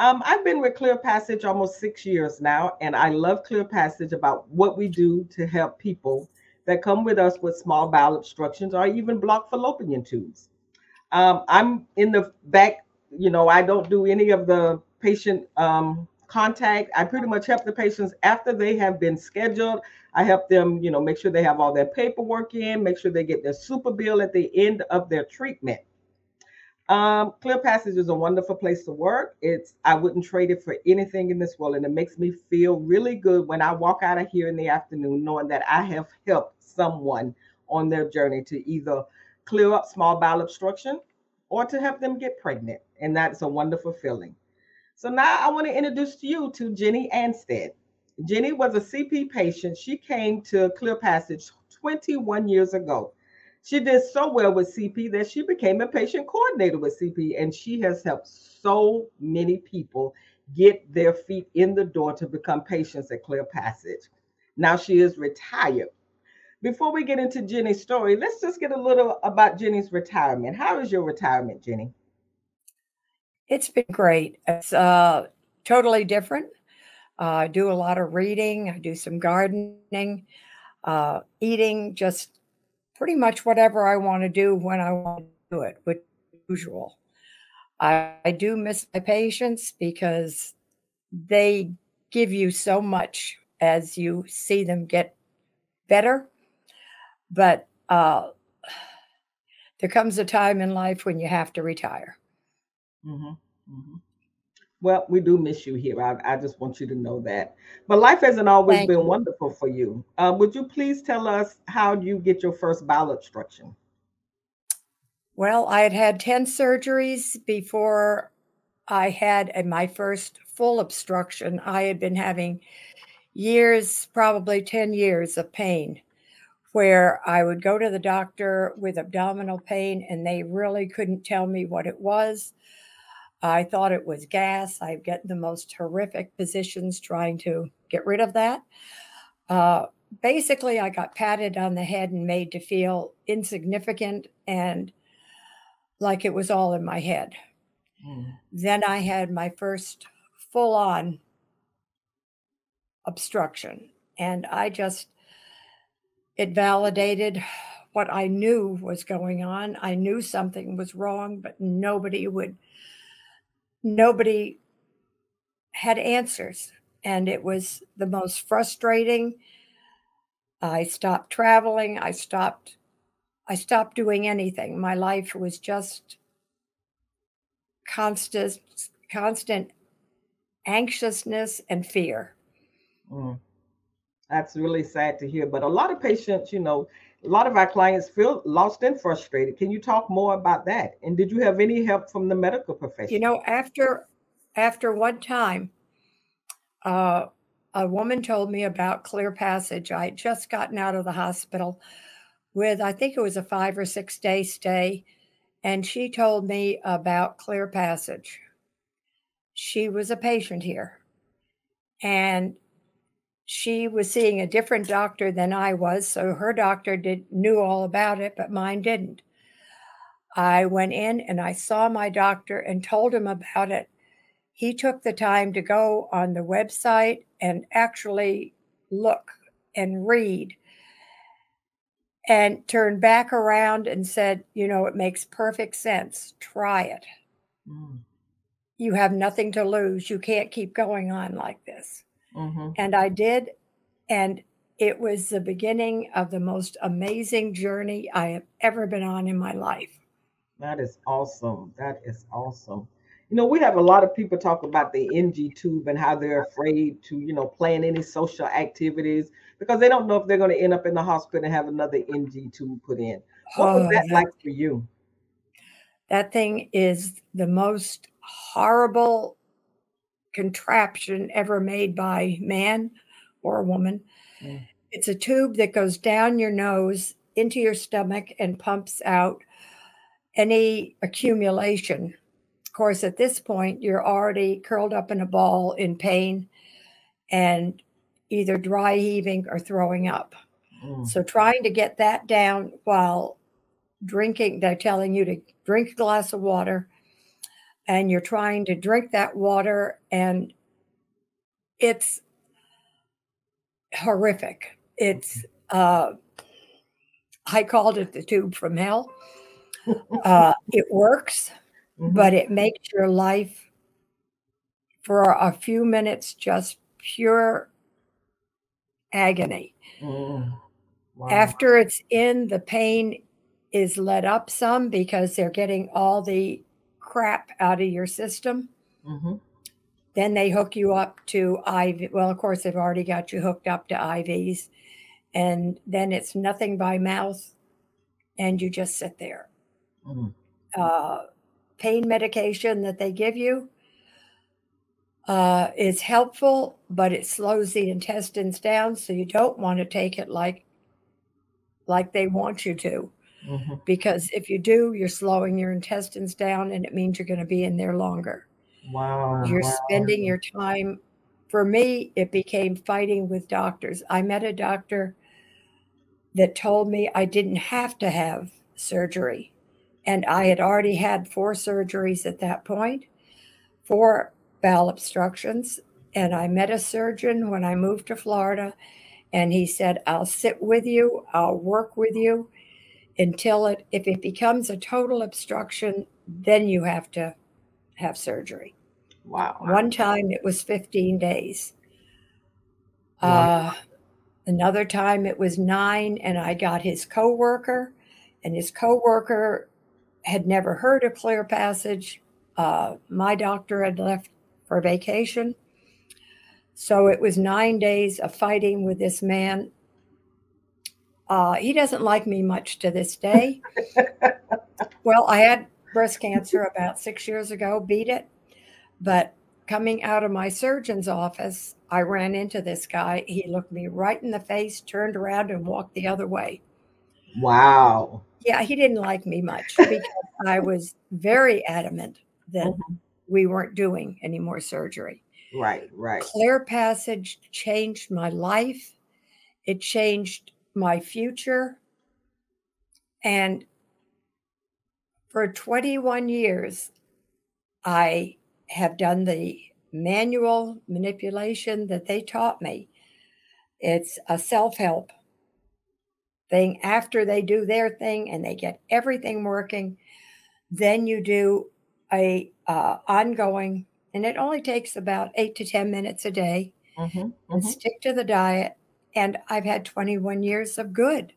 Um, I've been with Clear Passage almost six years now, and I love Clear Passage about what we do to help people that come with us with small bowel obstructions or even blocked fallopian tubes. Um, I'm in the back, you know, I don't do any of the patient um, contact. I pretty much help the patients after they have been scheduled. I help them, you know, make sure they have all their paperwork in, make sure they get their super bill at the end of their treatment. Um, Clear Passage is a wonderful place to work. It's I wouldn't trade it for anything in this world, and it makes me feel really good when I walk out of here in the afternoon, knowing that I have helped someone on their journey to either clear up small bowel obstruction or to help them get pregnant, and that's a wonderful feeling. So now I want to introduce you to Ginny Anstead. Ginny was a CP patient. She came to Clear Passage 21 years ago. She did so well with CP that she became a patient coordinator with CP, and she has helped so many people get their feet in the door to become patients at Clear Passage. Now she is retired. Before we get into Ginny's story, let's just get a little about Ginny's retirement. How is your retirement, Ginny? It's been great. It's uh, totally different. Uh, I do a lot of reading, I do some gardening, uh, eating, just pretty much whatever I want to do when I want to do it, which usual. I, I do miss my patients because they give you so much as you see them get better. But uh, there comes a time in life when you have to retire. Mm-hmm. Mm-hmm. Well, we do miss you here. I, I just want you to know that. But life hasn't always Thank been you. wonderful for you. Uh, would you please tell us how you get your first bowel obstruction? Well, I had had 10 surgeries before I had my first full obstruction. I had been having years, probably 10 years of pain, where I would go to the doctor with abdominal pain and they really couldn't tell me what it was. I thought it was gas. I get the most horrific positions trying to get rid of that. Uh, basically, I got patted on the head and made to feel insignificant and like it was all in my head. Mm. Then I had my first full on obstruction, and I just, it validated what I knew was going on. I knew something was wrong, but nobody would nobody had answers. And it was the most frustrating. I stopped traveling. I stopped I stopped doing anything. My life was just constant constant anxiousness and fear. Mm. That's really sad to hear. But a lot of patients, you know, a lot of our clients feel lost and frustrated. Can you talk more about that? And did you have any help from the medical profession? You know, after after one time, uh, a woman told me about Clear Passage. I had just gotten out of the hospital with, I think it was a five or six day stay, and she told me about Clear Passage. She was a patient here, and she was seeing a different doctor than I was, so her doctor did knew all about it, but mine didn't. I went in and I saw my doctor and told him about it. He took the time to go on the website and actually look and read and turned back around and said, You know, it makes perfect sense. Try it. Mm. You have nothing to lose. You can't keep going on like this. Mm-hmm. And I did. And it was the beginning of the most amazing journey I have ever been on in my life. That is awesome. That is awesome. You know, we have a lot of people talk about the NG tube and how they're afraid to, you know, plan any social activities because they don't know if they're going to end up in the hospital and have another NG tube put in. What oh, was that, that like for you? That thing is the most horrible contraption ever made by man or a woman. Mm. It's a tube that goes down your nose into your stomach and pumps out any accumulation. Of course, at this point, you're already curled up in a ball in pain and either dry heaving or throwing up. Mm. So, trying to get that down while drinking, they're telling you to drink a glass of water, and you're trying to drink that water, and it's horrific. It's, uh, I called it the tube from hell. Uh, it works, Mhm. but it makes your life for a few minutes just pure agony. Mm. Wow. After it's in, the pain is let up some because they're getting all the crap out of your system. Mhm. Then they hook you up to IV. Well, of course, they've already got you hooked up to IVs. And then it's nothing by mouth, and you just sit there. Mm. Uh, pain medication that they give you uh, is helpful, but it slows the intestines down, so you don't want to take it like like they want you to, Mhm. because if you do, you're slowing your intestines down, and it means you're going to be in there longer. Wow. You're wow. spending your time. For me, it became fighting with doctors. I met a doctor that told me I didn't have to have surgery. And I had already had four surgeries at that point, four bowel obstructions. And I met a surgeon when I moved to Florida, and he said, I'll sit with you, I'll work with you until it, if it becomes a total obstruction, then you have to have surgery. Wow. One time it was 15 days. Wow. Uh, another time it was nine, and I got his coworker, and his coworker had never heard of Clear Passage. Uh, my doctor had left for vacation. So it was nine days of fighting with this man. Uh, he doesn't like me much to this day. well, I had breast cancer about six years ago, beat it. But coming out of my surgeon's office, I ran into this guy. He looked me right in the face, turned around, and walked the other way. Wow. Yeah, he didn't like me much because I was very adamant that Mhm. we weren't doing any more surgery. Right. Right. Clear Passage changed my life, it changed my future. And for 21 years, I have done the manual manipulation that they taught me. It's a self help thing. After they do their thing and they get everything working, then you do a uh, ongoing, and it only takes about eight to 10 minutes a day Mhm. and Mhm. stick to the diet. And I've had 21 years of good.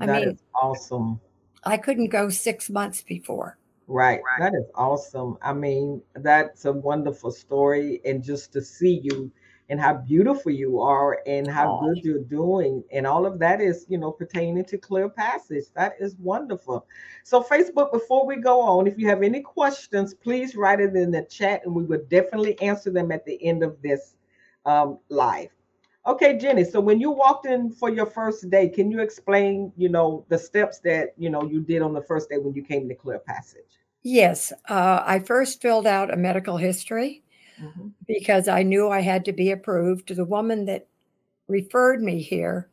I That mean- is awesome. I couldn't go six months before. Right. That is awesome. I mean, that's a wonderful story. And just to see you and how beautiful you are and how Aw. good you're doing. And all of that is, you know, pertaining to Clear Passage. That is wonderful. So, Facebook, before we go on, if you have any questions, please write it in the chat and we will definitely answer them at the end of this um, live. Okay, Ginny. So when you walked in for your first day, can you explain, you know, the steps that you know you did on the first day when you came to Clear Passage? Yes, uh, I first filled out a medical history Mhm. because I knew I had to be approved. The woman that referred me here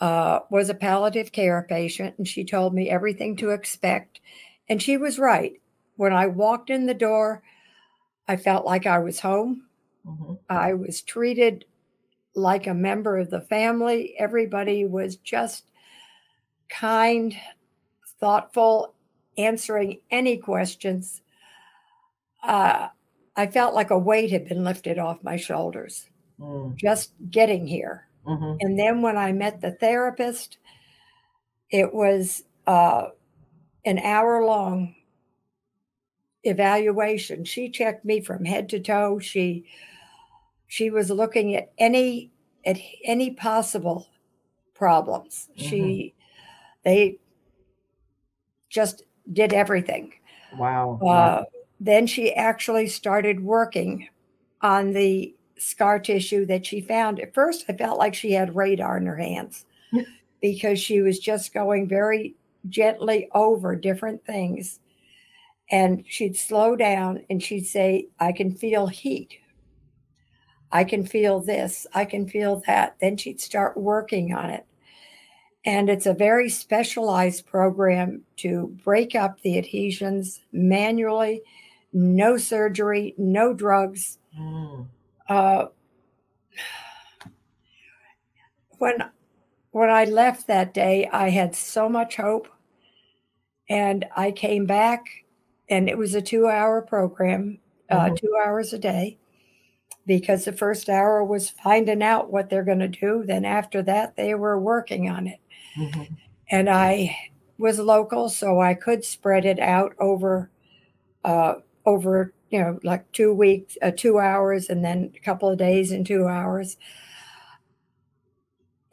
uh, was a palliative care patient, and she told me everything to expect. And she was right. When I walked in the door, I felt like I was home. Mhm. I was treated like a member of the family. Everybody was just kind, thoughtful, answering any questions. Uh, I felt like a weight had been lifted off my shoulders Mm, just getting here. mhm. And then when I met the therapist, it was uh, an hour long evaluation. She checked me from head to toe. She she was looking at any at any possible problems. She they just did everything. Wow. Uh, then she actually started working on the scar tissue that she found. At first, I felt like she had radar in her hands because she was just going very gently over different things. And she'd slow down and she'd say, I can feel heat. I can feel this. I can feel that. Then she'd start working on it. And it's a very specialized program to break up the adhesions manually no surgery, no drugs. Mm. Uh, when when I left that day, I had so much hope, and I came back, and it was a two-hour program, uh, Mhm. two hours a day, because the first hour was finding out what they're going to do. Then after that, they were working on it, Mhm. and I was local, so I could spread it out over, uh, over you know like two weeks, uh, two hours, and then a couple of days and two hours.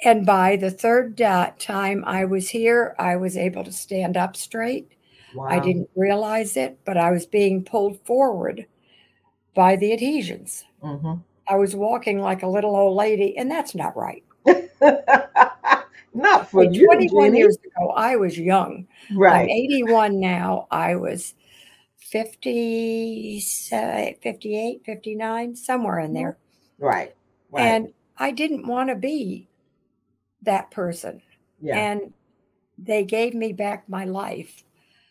And by the third da- time I was here, I was able to stand up straight. I didn't realize it, but I was being pulled forward by the adhesions. Mhm. I was walking like a little old lady, and that's not right. Not for you, 21 Ginny. years ago, I was young. Right. I'm Right. 81 now. I was 50, 58, 59, somewhere in there. Right. Right. And I didn't want to be that person. yeah. And they gave me back my life.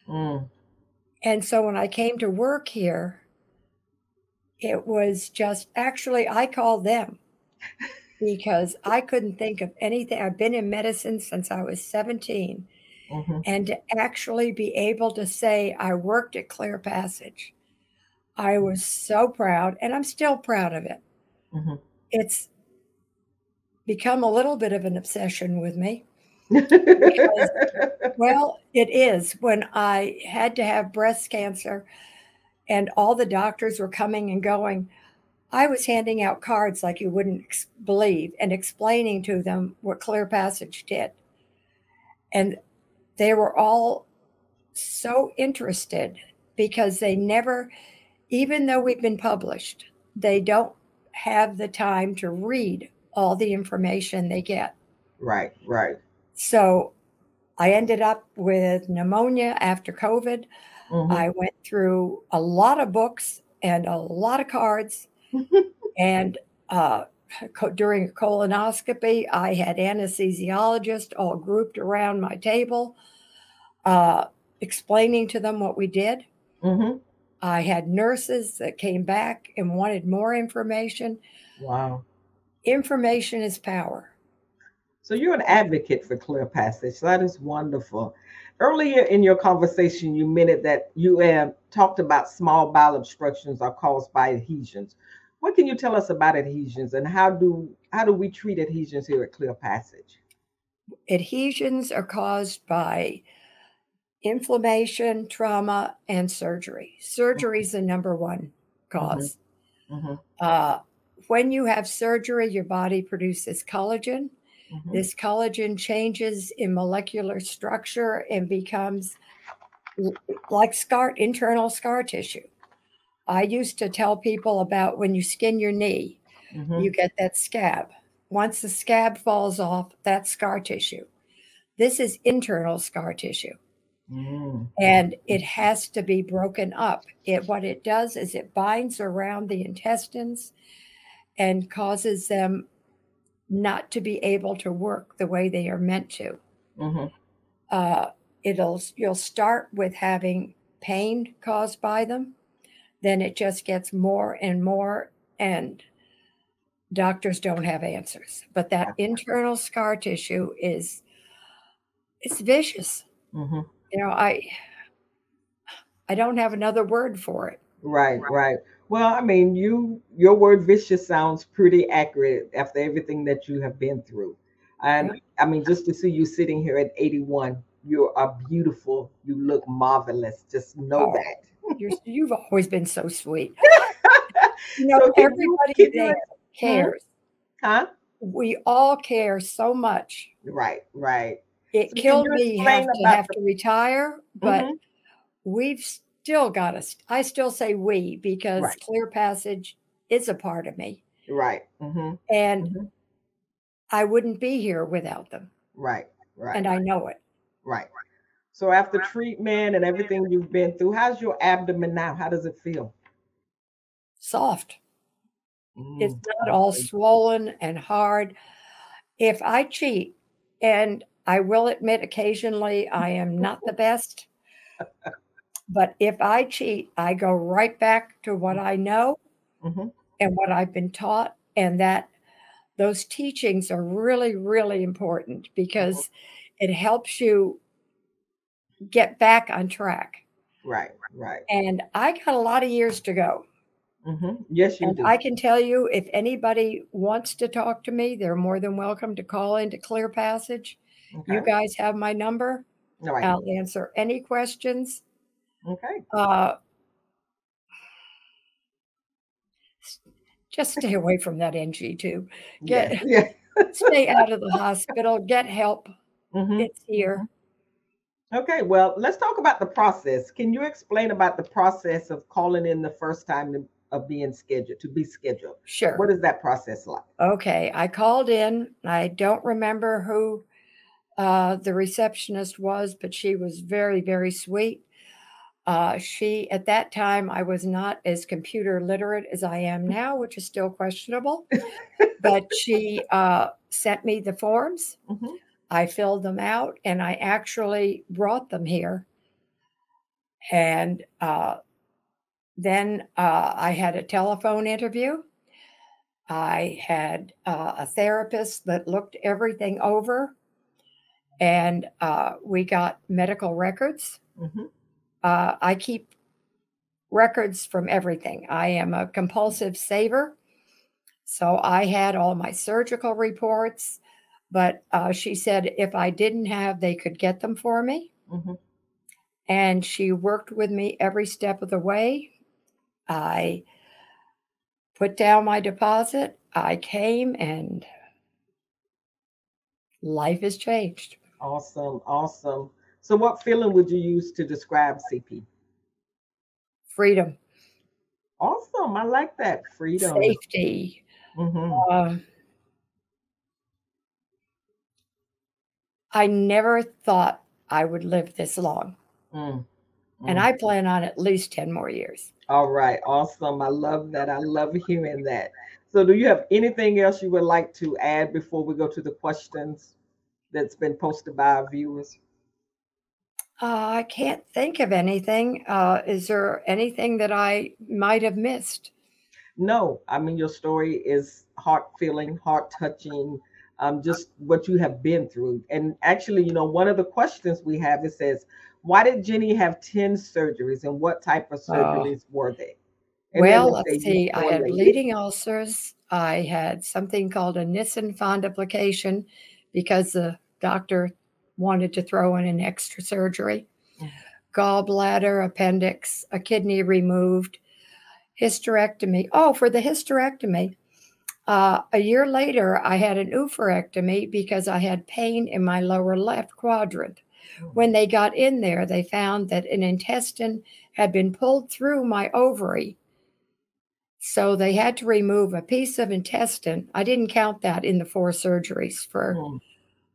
Mm. And so when I came to work here, it was just actually, I called them because I couldn't think of anything. I've been in medicine since I was 17. Mhm. And to actually be able to say I worked at Clear Passage, I was so proud, and I'm still proud of it. Mhm. It's become a little bit of an obsession with me. Well, it is. When I had to have breast cancer and all the doctors were coming and going, I was handing out cards like you wouldn't ex- believe and explaining to them what Clear Passage did. And they were all so interested because they never, even though we've been published, they don't have the time to read all the information they get. right. Right. So I ended up with pneumonia after COVID. Mhm. I went through a lot of books and a lot of cards. and uh, co- during a colonoscopy, I had anesthesiologists all grouped around my table, uh, explaining to them what we did. Mhm. I had nurses that came back and wanted more information. Wow. Information is power. So you're an advocate for clear passage. That is wonderful. Earlier in your conversation, you minute that you uh, talked about small bowel obstructions are caused by adhesions. What can you tell us about adhesions and how do how do we treat adhesions here at Clear Passage? Adhesions are caused by inflammation, trauma, and surgery. Surgery is the number one because Mhm. uh, when you have surgery, your body produces collagen. Mhm. This collagen changes in molecular structure and becomes like scar, internal scar tissue. I used to tell people about when you skin your knee, Mhm. you get that scab. Once the scab falls off, that's scar tissue. This is internal scar tissue Mm. and it has to be broken up. It what it does is it binds around the intestines and causes them not to be able to work the way they are meant to. Mhm. Uh, it'll you'll start with having pain caused by them, then it just gets more and more, and doctors don't have answers. But that internal scar tissue is it's vicious. Mhm. You know, I I don't have another word for it. Right, right. Well, I mean, you your word vicious sounds pretty accurate after everything that you have been through. And I mean, just to see you sitting here at 81, you are beautiful. You look marvelous. Just know Oh. that. You're, you've always been so sweet. You know, So everybody you- there cares. Huh? We all care so much. Right, right. It So killed me have to have to retire, but Mhm. we've still got us. I still say we because Right. Clear Passage is a part of me, Right. hmm and Mhm. I wouldn't be here without them, Right, right, and I know it. right. So after treatment and everything you've been through, how's your abdomen now? How does it feel? Soft. It's Mm, not all swollen and hard. If I cheat, and I will admit occasionally I am not the best, But if I cheat, I go right back to what I know Mhm. and what I've been taught, and that those teachings are really, really important because it helps you get back on track. Right, right. And I got a lot of years to go. hmm Yes, you And do. I can tell you if anybody wants to talk to me, they're more than welcome to call into Clear Passage. You guys have my number. Right. I'll answer any questions. Okay. Uh, just stay away from that NG too. Yeah. Get Yeah. stay out of the hospital. Get help. Mhm. It's here. Okay. Well, let's talk about the process. Can you explain about the process of calling in the first time of being scheduled to be scheduled? Sure. What is that process like? Okay, I called in. I don't remember who uh, the receptionist was, but she was very, very sweet. Uh, she, at that time, I was not as computer literate as I am now, which is still questionable. but she uh, sent me the forms. Mhm. I filled them out and I actually brought them here. And uh, then uh, I had a telephone interview. I had uh, a therapist that looked everything over, and uh, we got medical records. Mhm. Uh, I keep records from everything. I am a compulsive saver. So I had all my surgical reports, but uh, she said if I didn't have, they could get them for me. Mhm. And she worked with me every step of the way. I put down my deposit. I came and life has changed. Awesome. Awesome. So, what feeling would you use to describe CP? Freedom, Awesome. I like that. Freedom. safety. Mhm. Uh, I never thought I would live this long, Mm. and Mm. I plan on at least 10 more years. All right, awesome. I love that. I love hearing that. So, do you have anything else you would like to add before we go to the questions that's been posted by our viewers? Uh, I can't think of anything. Uh, is there anything that I might have missed? No, I mean, your story is heart feeling, heart touching, um, just what you have been through. And actually, you know, one of the questions we have it says, Why did Ginny have 10 surgeries and what type of Oh. surgeries were they? And Well, let's see. I had bleeding ulcers. I had something called a Nissen fundoplication because the doctor wanted to throw in an extra surgery. Gallbladder, appendix, a kidney removed, hysterectomy. Oh, for the hysterectomy, uh, a year later, I had an oophorectomy because I had pain in my lower left quadrant. When they got in there, they found that an intestine had been pulled through my ovary. So they had to remove a piece of intestine. I didn't count that in the four surgeries for Mm.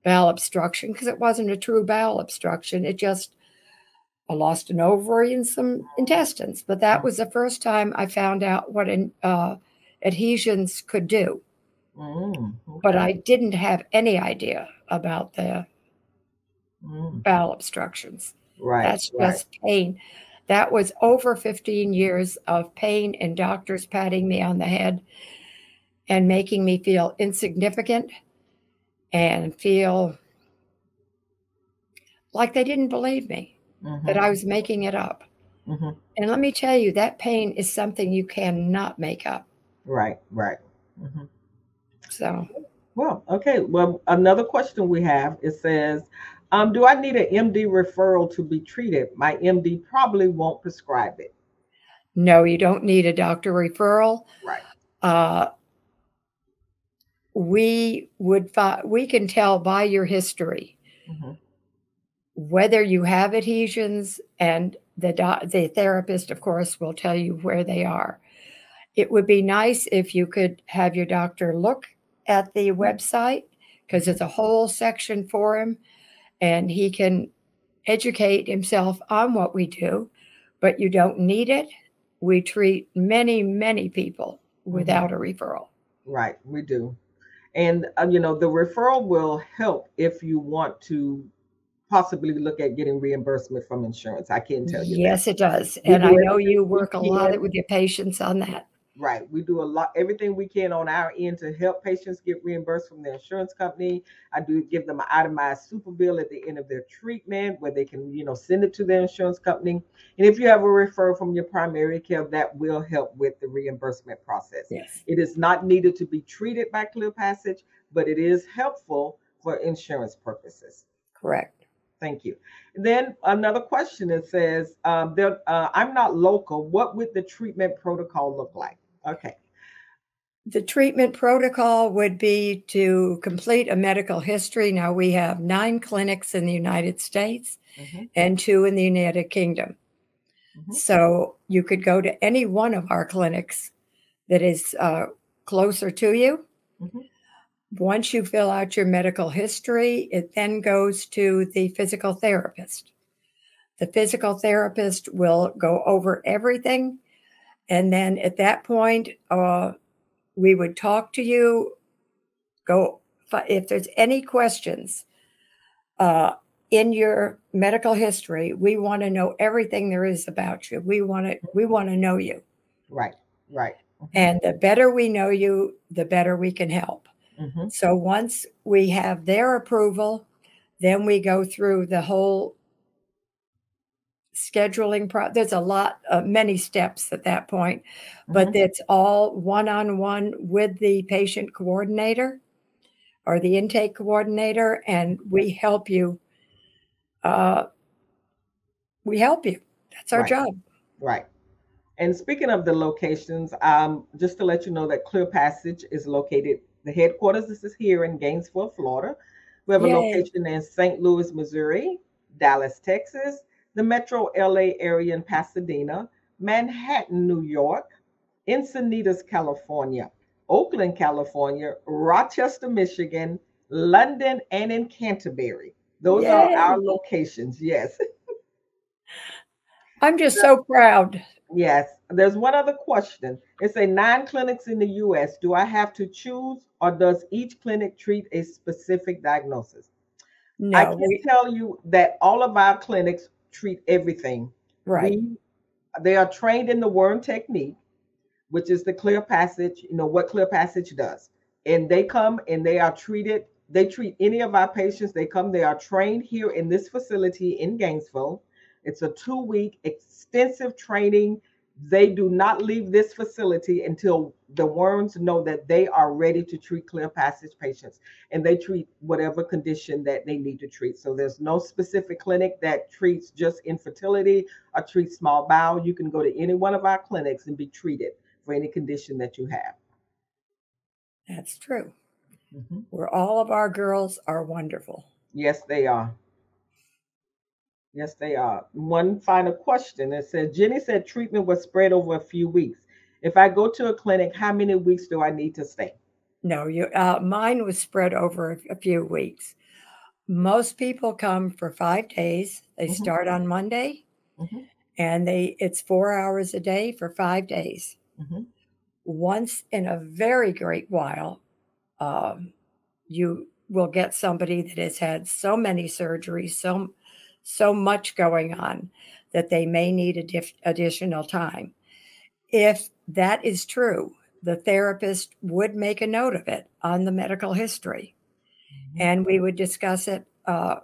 Bowel obstruction because it wasn't a true bowel obstruction. It just, I lost an ovary and some intestines. But that was the first time I found out what an, uh, adhesions could do. Mm, But. I didn't have any idea about the Mm, bowel obstructions. right, That's right. just pain. That was over 15 years of pain and doctors patting me on the head and making me feel insignificant and feel like they didn't believe me, that Mhm, I was making it up. mhm. And let me tell you, that pain is something you cannot make up. Right, right. Mhm. So, Well, okay. Well, another question we have it says, um, do I need an MD referral to be treated? My MD probably won't prescribe it. no, you don't need a doctor referral. Right. Uh, we would fi- we can tell by your history Mhm. whether you have adhesions and the doc- the therapist of course will tell you where they are. It would be nice if you could have your doctor look at the website because there's a whole section for him and he can educate himself on what we do but you don't need it. We treat many many people without a referral. Right, we do. And uh, you know, the referral will help if you want to possibly look at getting reimbursement from insurance. I can tell you. Yes, that. it does. And I know you work a lot with your patients on that. Right. We do a lot, everything we can on our end to help patients get reimbursed from their insurance company. I do give them an itemized super bill at the end of their treatment where they can, you know, send it to their insurance company. And if you have a referral from your primary care, that will help with the reimbursement process. Yes. It is not needed to be treated by Clear Passage, but it is helpful for insurance purposes. Correct. Thank you. Then another question it says, um, uh, I'm not local. What would the treatment protocol look like? Okay. The treatment protocol would be to complete a medical history. Now we have nine clinics in the United States Mhm, and two in the United Kingdom. mhm. So you could go to any one of our clinics that is uh, closer to you. Mhm. Once you fill out your medical history, it then goes to the physical therapist. The physical therapist will go over everything. And then at that point, uh, we would talk to you. Go if there's any questions uh, in your medical history. We want to know everything there is about you. We want to we want to know you, Right, right. Mhm, and the better we know you, the better we can help. mhm. So once we have their approval, then we go through the whole scheduling pro there's a lot uh, many steps at that point but Mhm. it's all one-on-one with the patient coordinator or the intake coordinator and we help you uh, we help you that's our Right. job Right. And speaking of the locations, um, just to let you know that Clear Passage is located, the headquarters, this is here in Gainesville, Florida. We have a Yay. location in St. Louis, Missouri, Dallas, Texas, the metro LA area in Pasadena, Manhattan, New York, Encinitas, California, Oakland, California, Rochester, Michigan, London, and in Canterbury. Those are our locations. Yes. i'm just so proud Yes. There's one other question. It's a nine clinics in the US. Do I have to choose or does each clinic treat a specific diagnosis? No. I can tell you that all of our clinics treat everything. right We, they are trained in the Wurn technique, which is the clear passage, you know, what clear passage does. And they come and they are treated, they treat any of our patients. They come, they are trained here in this facility in Gainesville. It's a two week extensive training. They do not leave this facility until the Wurns know that they are ready to treat clear passage patients and they treat whatever condition that they need to treat. So there's no specific clinic that treats just infertility or treats small bowel. You can go to any one of our clinics and be treated for any condition that you have. that's true Mhm. where all of our girls are wonderful Yes, they are. Yes, they are. One final question. It says Ginny said treatment was spread over a few weeks. If I go to a clinic, how many weeks do I need to stay? No, you. Uh, mine was spread over a, a few weeks. Most people come for five days. They Mhm. start on Monday, Mhm. and they it's four hours a day for five days. Mhm. Once in a very great while, um, you will get somebody that has had so many surgeries, so so much going on that they may need a diff- additional time. If that is true, the therapist would make a note of it on the medical history, and we would discuss it uh,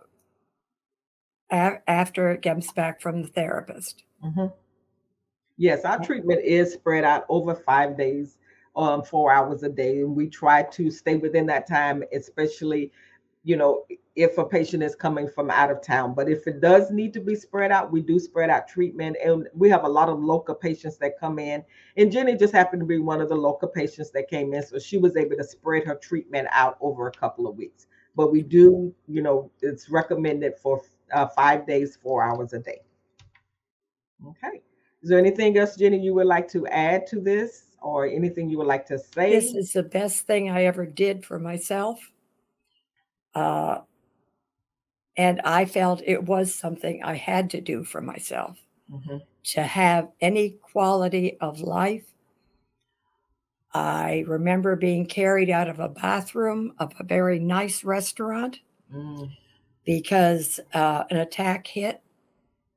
a- after it comes back from the therapist. Mhm. Yes, our treatment is spread out over five days, um, four hours a day, and we try to stay within that time, especially, you know, if a patient is coming from out of town. But if it does need to be spread out, we do spread out treatment, and we have a lot of local patients that come in. And Ginny just happened to be one of the local patients that came in, so she was able to spread her treatment out over a couple of weeks. But we do, you know, it's recommended for uh, five days, four hours a day. Okay. Is there anything else, Ginny, you would like to add to this or anything you would like to say? This is the best thing I ever did for myself. Uh, and I felt it was something I had to do for myself Mhm. to have any quality of life. I remember being carried out of a bathroom of a very nice restaurant Mm, because uh, an attack hit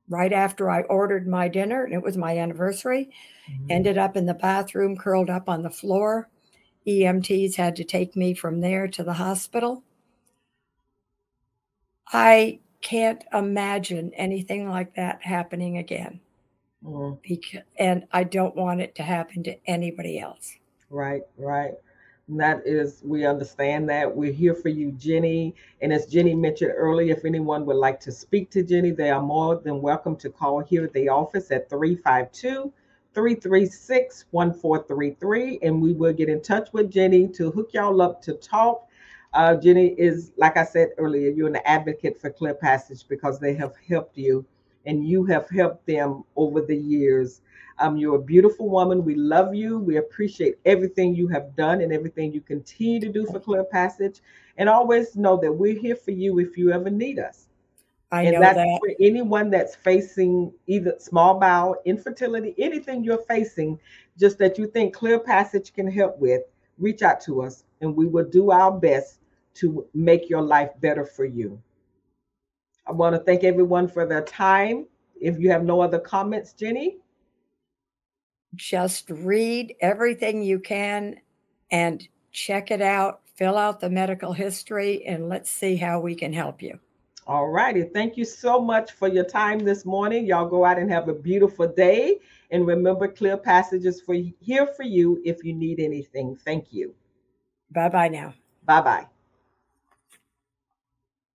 right after I ordered my dinner, and it was my anniversary. Mm-hmm. Ended up in the bathroom, curled up on the floor. EMTs had to take me from there to the hospital. I can't imagine anything like that happening again. Mm-hmm. Because, and I don't want it to happen to anybody else. Right, right. And that is, we understand that. We're here for you, Ginny. And as Ginny mentioned earlier, if anyone would like to speak to Ginny, they are more than welcome to call here at the office at 352 336 1433. And we will get in touch with Ginny to hook y'all up to talk. Uh, Ginny is, like I said earlier, you're an advocate for Clear Passage because they have helped you and you have helped them over the years. Um, you're a beautiful woman. We love you. We appreciate everything you have done and everything you continue to do for Clear Passage. And always know that we're here for you if you ever need us. I and know that's that. for anyone that's facing either small bowel, infertility, anything you're facing, just that you think Clear Passage can help with, reach out to us and we will do our best to make your life better for you. I want to thank everyone for their time. If you have no other comments, Ginny? Just read everything you can and check it out, fill out the medical history, and let's see how we can help you. All righty. Thank you so much for your time this morning. Y'all go out and have a beautiful day. And remember, Clear Passages for here for you if you need anything. Thank you. Bye bye now. Bye bye.